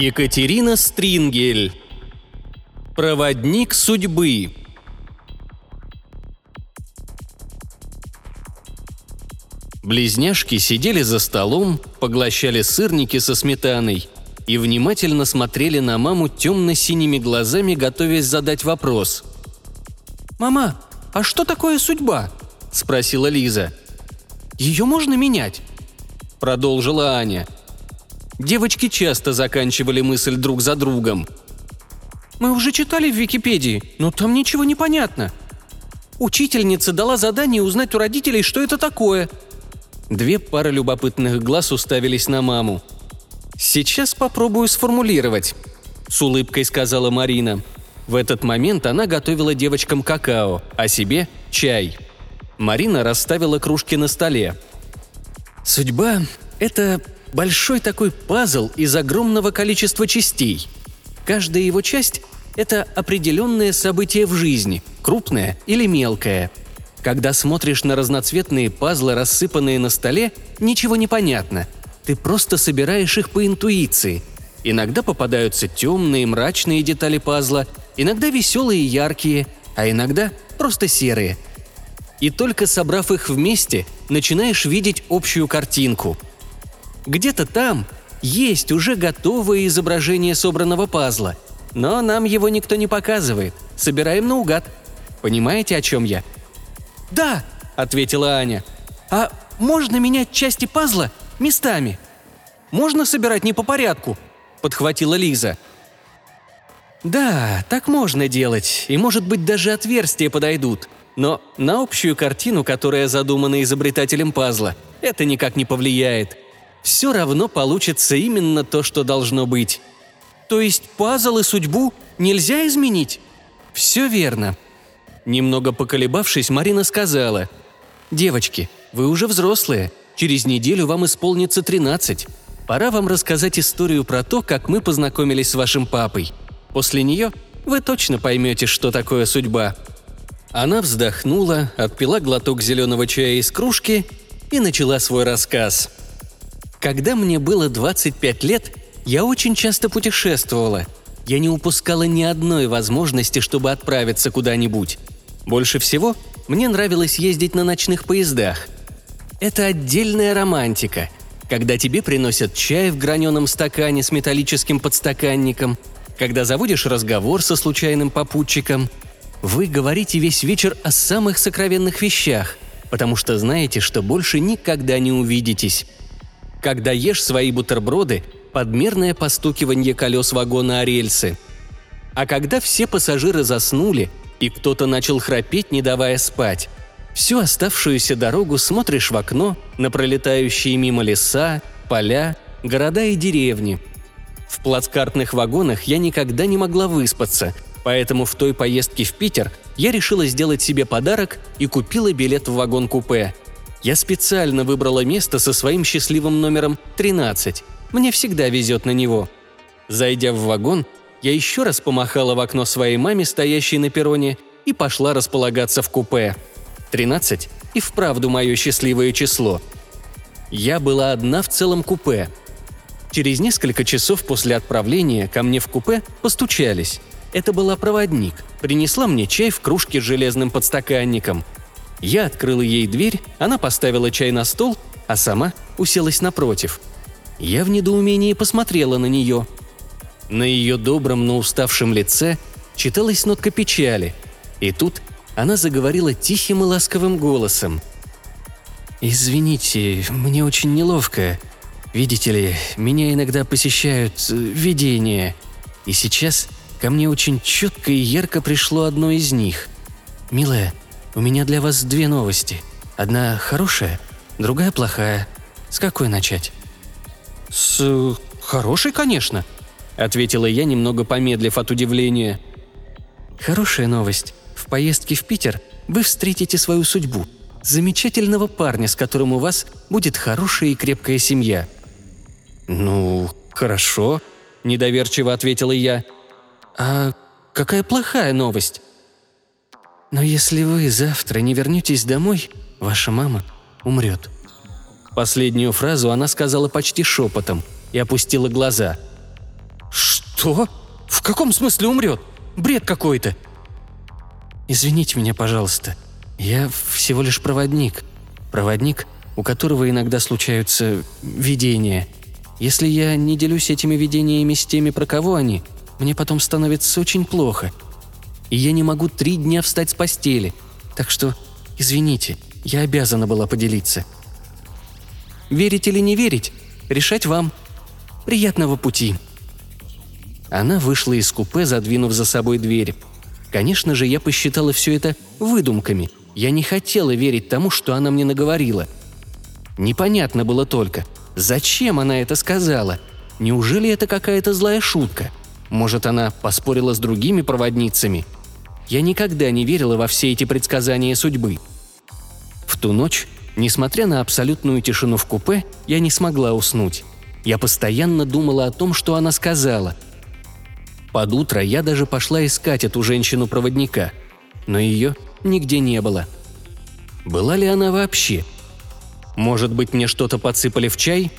Екатерина Стрингель. Проводник судьбы. Близняшки сидели за столом, поглощали сырники со сметаной и внимательно смотрели на маму темно-синими глазами, готовясь задать вопрос. «Мама, а что такое судьба?» – спросила Лиза. «Ее можно менять?» – продолжила Аня. Девочки часто заканчивали мысль друг за другом. «Мы уже читали в Википедии, но там ничего не понятно», Учительница дала задание узнать у родителей, что это такое. Две пары любопытных глаз уставились на маму. «Сейчас попробую сформулировать», – с улыбкой сказала Марина. В этот момент она готовила девочкам какао, а себе – чай. Марина расставила кружки на столе. «Судьба – это большой такой пазл из огромного количества частей. Каждая его часть – это определенное событие в жизни, крупное или мелкое. Когда смотришь на разноцветные пазлы, рассыпанные на столе, ничего не понятно. Ты просто собираешь их по интуиции. Иногда попадаются темные, мрачные детали пазла, иногда веселые и яркие, а иногда просто серые. И только собрав их вместе, начинаешь видеть общую картинку – где-то там есть уже готовое изображение собранного пазла, но нам его никто не показывает. Собираем наугад. Понимаете, о чем я?» «Да», — ответила Аня. «А можно менять части пазла местами? Можно собирать не по порядку?» — подхватила Лиза. «Да, так можно делать, и, может быть, даже отверстия подойдут. Но на общую картину, которая задумана изобретателем пазла, это никак не повлияет все равно получится именно то, что должно быть. То есть пазл и судьбу нельзя изменить? Все верно. Немного поколебавшись, Марина сказала. «Девочки, вы уже взрослые. Через неделю вам исполнится 13. Пора вам рассказать историю про то, как мы познакомились с вашим папой. После нее вы точно поймете, что такое судьба». Она вздохнула, отпила глоток зеленого чая из кружки и начала свой рассказ – когда мне было 25 лет, я очень часто путешествовала. Я не упускала ни одной возможности, чтобы отправиться куда-нибудь. Больше всего мне нравилось ездить на ночных поездах. Это отдельная романтика, когда тебе приносят чай в граненом стакане с металлическим подстаканником, когда заводишь разговор со случайным попутчиком. Вы говорите весь вечер о самых сокровенных вещах, потому что знаете, что больше никогда не увидитесь. Когда ешь свои бутерброды, подмерное постукивание колес вагона о рельсы. А когда все пассажиры заснули, и кто-то начал храпеть, не давая спать, всю оставшуюся дорогу смотришь в окно на пролетающие мимо леса, поля, города и деревни. В плацкартных вагонах я никогда не могла выспаться, поэтому в той поездке в Питер я решила сделать себе подарок и купила билет в вагон-купе – я специально выбрала место со своим счастливым номером 13. Мне всегда везет на него. Зайдя в вагон, я еще раз помахала в окно своей маме, стоящей на перроне, и пошла располагаться в купе. 13 и вправду мое счастливое число. Я была одна в целом купе. Через несколько часов после отправления ко мне в купе постучались. Это была проводник. Принесла мне чай в кружке с железным подстаканником – я открыла ей дверь, она поставила чай на стол, а сама уселась напротив. Я в недоумении посмотрела на нее. На ее добром, но уставшем лице читалась нотка печали. И тут она заговорила тихим и ласковым голосом. «Извините, мне очень неловко. Видите ли, меня иногда посещают э, видения. И сейчас ко мне очень четко и ярко пришло одно из них. Милая, у меня для вас две новости. Одна хорошая, другая плохая. С какой начать?» «С хорошей, конечно», — ответила я, немного помедлив от удивления. «Хорошая новость. В поездке в Питер вы встретите свою судьбу. Замечательного парня, с которым у вас будет хорошая и крепкая семья». «Ну, хорошо», — недоверчиво ответила я. «А какая плохая новость?» Но если вы завтра не вернетесь домой, ваша мама умрет». Последнюю фразу она сказала почти шепотом и опустила глаза. «Что? В каком смысле умрет? Бред какой-то!» «Извините меня, пожалуйста. Я всего лишь проводник. Проводник, у которого иногда случаются видения. Если я не делюсь этими видениями с теми, про кого они, мне потом становится очень плохо. И я не могу три дня встать с постели. Так что, извините, я обязана была поделиться. Верить или не верить, решать вам. Приятного пути. Она вышла из купе, задвинув за собой дверь. Конечно же, я посчитала все это выдумками. Я не хотела верить тому, что она мне наговорила. Непонятно было только, зачем она это сказала. Неужели это какая-то злая шутка? Может, она поспорила с другими проводницами? Я никогда не верила во все эти предсказания судьбы. В ту ночь, несмотря на абсолютную тишину в купе, я не смогла уснуть. Я постоянно думала о том, что она сказала – под утро я даже пошла искать эту женщину-проводника, но ее нигде не было. Была ли она вообще? Может быть, мне что-то подсыпали в чай?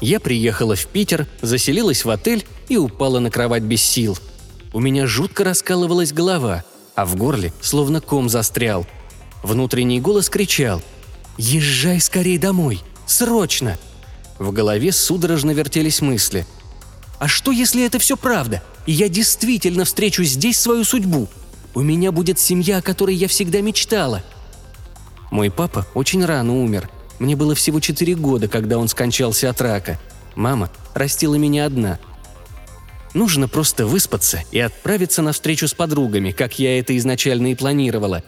Я приехала в Питер, заселилась в отель и упала на кровать без сил. У меня жутко раскалывалась голова, а в горле словно ком застрял. Внутренний голос кричал «Езжай скорее домой! Срочно!» В голове судорожно вертелись мысли – а что, если это все правда, и я действительно встречу здесь свою судьбу? У меня будет семья, о которой я всегда мечтала. Мой папа очень рано умер. Мне было всего четыре года, когда он скончался от рака. Мама растила меня одна. Нужно просто выспаться и отправиться на встречу с подругами, как я это изначально и планировала.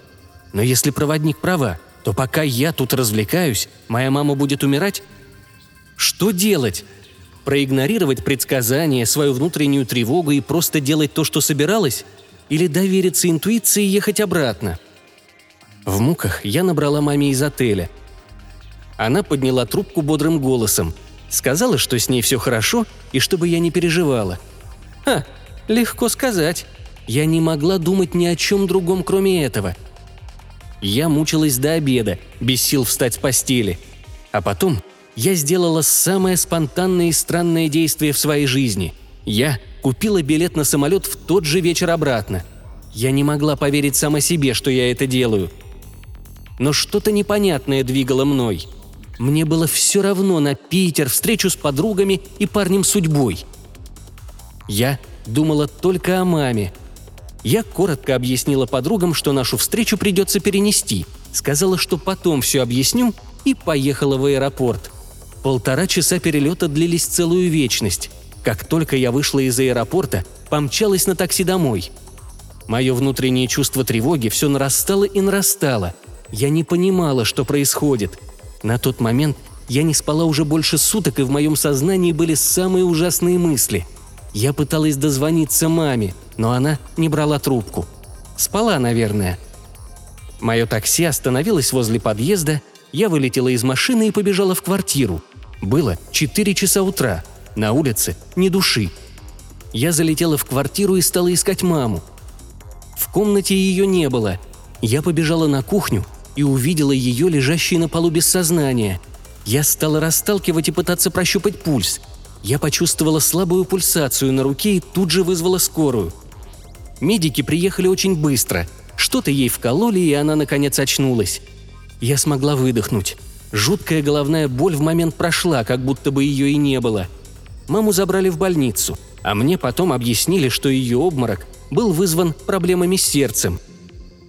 Но если проводник права, то пока я тут развлекаюсь, моя мама будет умирать? Что делать? Проигнорировать предсказания, свою внутреннюю тревогу и просто делать то, что собиралась? Или довериться интуиции и ехать обратно? В муках я набрала маме из отеля. Она подняла трубку бодрым голосом. Сказала, что с ней все хорошо и чтобы я не переживала. Ха, легко сказать. Я не могла думать ни о чем другом, кроме этого. Я мучилась до обеда, без сил встать с постели. А потом я сделала самое спонтанное и странное действие в своей жизни. Я купила билет на самолет в тот же вечер обратно. Я не могла поверить сама себе, что я это делаю. Но что-то непонятное двигало мной. Мне было все равно на Питер, встречу с подругами и парнем судьбой. Я думала только о маме. Я коротко объяснила подругам, что нашу встречу придется перенести. Сказала, что потом все объясню, и поехала в аэропорт – Полтора часа перелета длились целую вечность. Как только я вышла из аэропорта, помчалась на такси домой. Мое внутреннее чувство тревоги все нарастало и нарастало. Я не понимала, что происходит. На тот момент я не спала уже больше суток, и в моем сознании были самые ужасные мысли. Я пыталась дозвониться маме, но она не брала трубку. Спала, наверное. Мое такси остановилось возле подъезда, я вылетела из машины и побежала в квартиру – было 4 часа утра. На улице ни души. Я залетела в квартиру и стала искать маму. В комнате ее не было. Я побежала на кухню и увидела ее лежащей на полу без сознания. Я стала расталкивать и пытаться прощупать пульс. Я почувствовала слабую пульсацию на руке и тут же вызвала скорую. Медики приехали очень быстро. Что-то ей вкололи, и она наконец очнулась. Я смогла выдохнуть. Жуткая головная боль в момент прошла, как будто бы ее и не было. Маму забрали в больницу, а мне потом объяснили, что ее обморок был вызван проблемами с сердцем.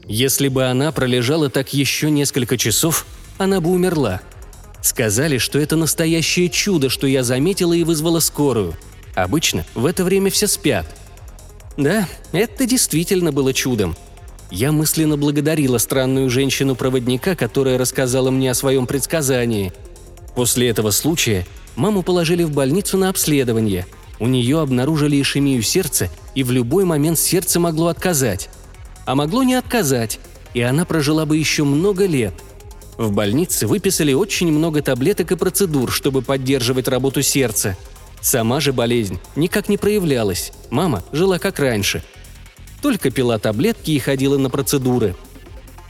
Если бы она пролежала так еще несколько часов, она бы умерла. Сказали, что это настоящее чудо, что я заметила и вызвала скорую. Обычно в это время все спят. Да, это действительно было чудом – я мысленно благодарила странную женщину-проводника, которая рассказала мне о своем предсказании. После этого случая маму положили в больницу на обследование. У нее обнаружили ишемию сердца, и в любой момент сердце могло отказать. А могло не отказать, и она прожила бы еще много лет. В больнице выписали очень много таблеток и процедур, чтобы поддерживать работу сердца. Сама же болезнь никак не проявлялась. Мама жила как раньше – только пила таблетки и ходила на процедуры.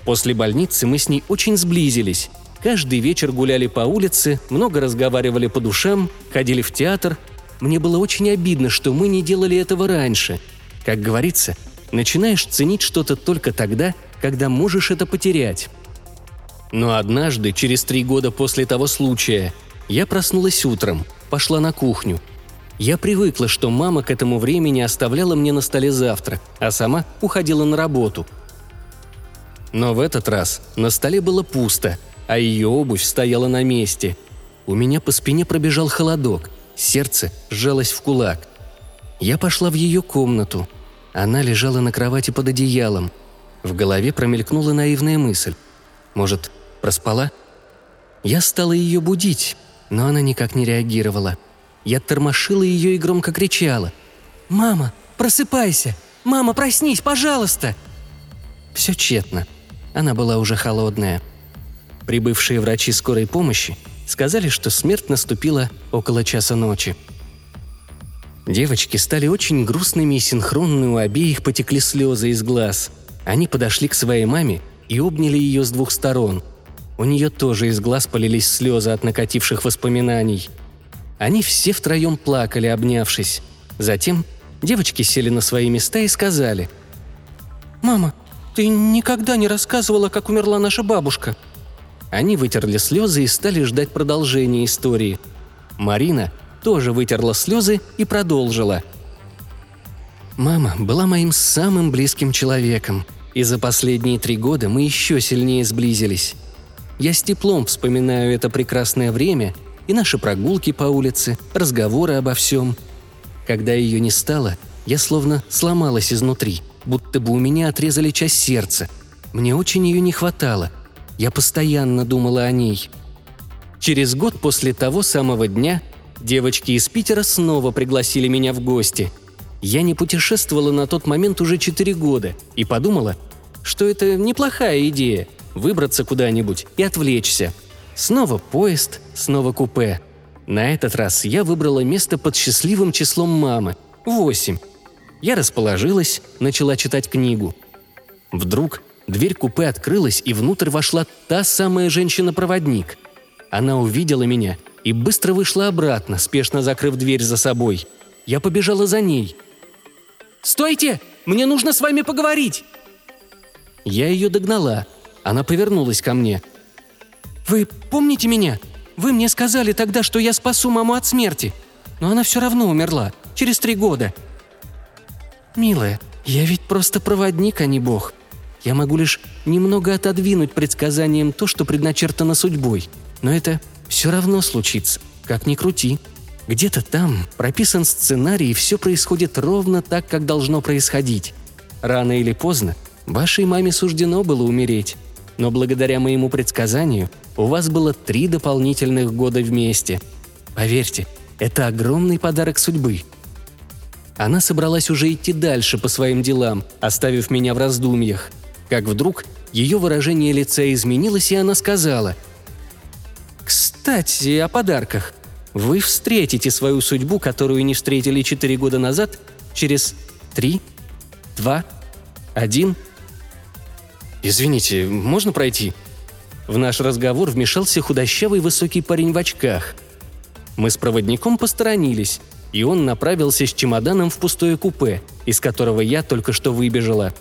После больницы мы с ней очень сблизились. Каждый вечер гуляли по улице, много разговаривали по душам, ходили в театр. мне было очень обидно, что мы не делали этого раньше. Как говорится, начинаешь ценить что-то только тогда, когда можешь это потерять. Но однажды, через три года после того случая, я проснулась утром, пошла на кухню. Я привыкла, что мама к этому времени оставляла мне на столе завтрак, а сама уходила на работу. Но в этот раз на столе было пусто, а ее обувь стояла на месте. У меня по спине пробежал холодок, сердце сжалось в кулак. Я пошла в ее комнату. Она лежала на кровати под одеялом. В голове промелькнула наивная мысль. Может, проспала? Я стала ее будить, но она никак не реагировала. Я тормошила ее и громко кричала. «Мама, просыпайся! Мама, проснись, пожалуйста!» Все тщетно. Она была уже холодная. Прибывшие врачи скорой помощи сказали, что смерть наступила около часа ночи. Девочки стали очень грустными и синхронны, у обеих потекли слезы из глаз. Они подошли к своей маме и обняли ее с двух сторон – у нее тоже из глаз полились слезы от накативших воспоминаний. Они все втроем плакали, обнявшись. Затем девочки сели на свои места и сказали. «Мама, ты никогда не рассказывала, как умерла наша бабушка». Они вытерли слезы и стали ждать продолжения истории. Марина тоже вытерла слезы и продолжила. «Мама была моим самым близким человеком, и за последние три года мы еще сильнее сблизились. Я с теплом вспоминаю это прекрасное время и наши прогулки по улице, разговоры обо всем. Когда ее не стало, я словно сломалась изнутри, будто бы у меня отрезали часть сердца. Мне очень ее не хватало. Я постоянно думала о ней. Через год после того самого дня девочки из Питера снова пригласили меня в гости. Я не путешествовала на тот момент уже четыре года и подумала, что это неплохая идея – выбраться куда-нибудь и отвлечься. Снова поезд, снова купе. На этот раз я выбрала место под счастливым числом мамы – восемь. Я расположилась, начала читать книгу. Вдруг дверь купе открылась, и внутрь вошла та самая женщина-проводник. Она увидела меня и быстро вышла обратно, спешно закрыв дверь за собой. Я побежала за ней. «Стойте! Мне нужно с вами поговорить!» Я ее догнала – она повернулась ко мне. «Вы помните меня? Вы мне сказали тогда, что я спасу маму от смерти. Но она все равно умерла. Через три года». «Милая, я ведь просто проводник, а не бог. Я могу лишь немного отодвинуть предсказанием то, что предначертано судьбой. Но это все равно случится, как ни крути. Где-то там прописан сценарий, и все происходит ровно так, как должно происходить. Рано или поздно вашей маме суждено было умереть но благодаря моему предсказанию у вас было три дополнительных года вместе. Поверьте, это огромный подарок судьбы. Она собралась уже идти дальше по своим делам, оставив меня в раздумьях. Как вдруг ее выражение лица изменилось, и она сказала «Кстати, о подарках. Вы встретите свою судьбу, которую не встретили четыре года назад, через три, два, один – «Извините, можно пройти?» В наш разговор вмешался худощавый высокий парень в очках. Мы с проводником посторонились, и он направился с чемоданом в пустое купе, из которого я только что выбежала.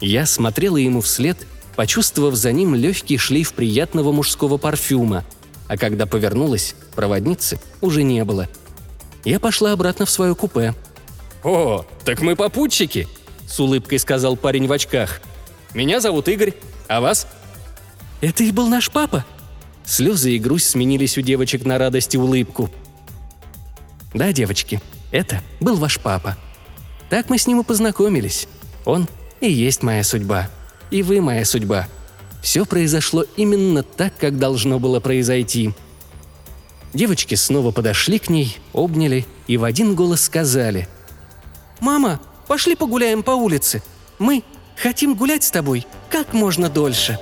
Я смотрела ему вслед, почувствовав за ним легкий шлейф приятного мужского парфюма, а когда повернулась, проводницы уже не было. Я пошла обратно в свое купе. «О, так мы попутчики!» – с улыбкой сказал парень в очках – меня зовут Игорь. А вас?» «Это и был наш папа?» Слезы и грусть сменились у девочек на радость и улыбку. «Да, девочки, это был ваш папа. Так мы с ним и познакомились. Он и есть моя судьба. И вы моя судьба. Все произошло именно так, как должно было произойти». Девочки снова подошли к ней, обняли и в один голос сказали. «Мама, пошли погуляем по улице. Мы Хотим гулять с тобой как можно дольше».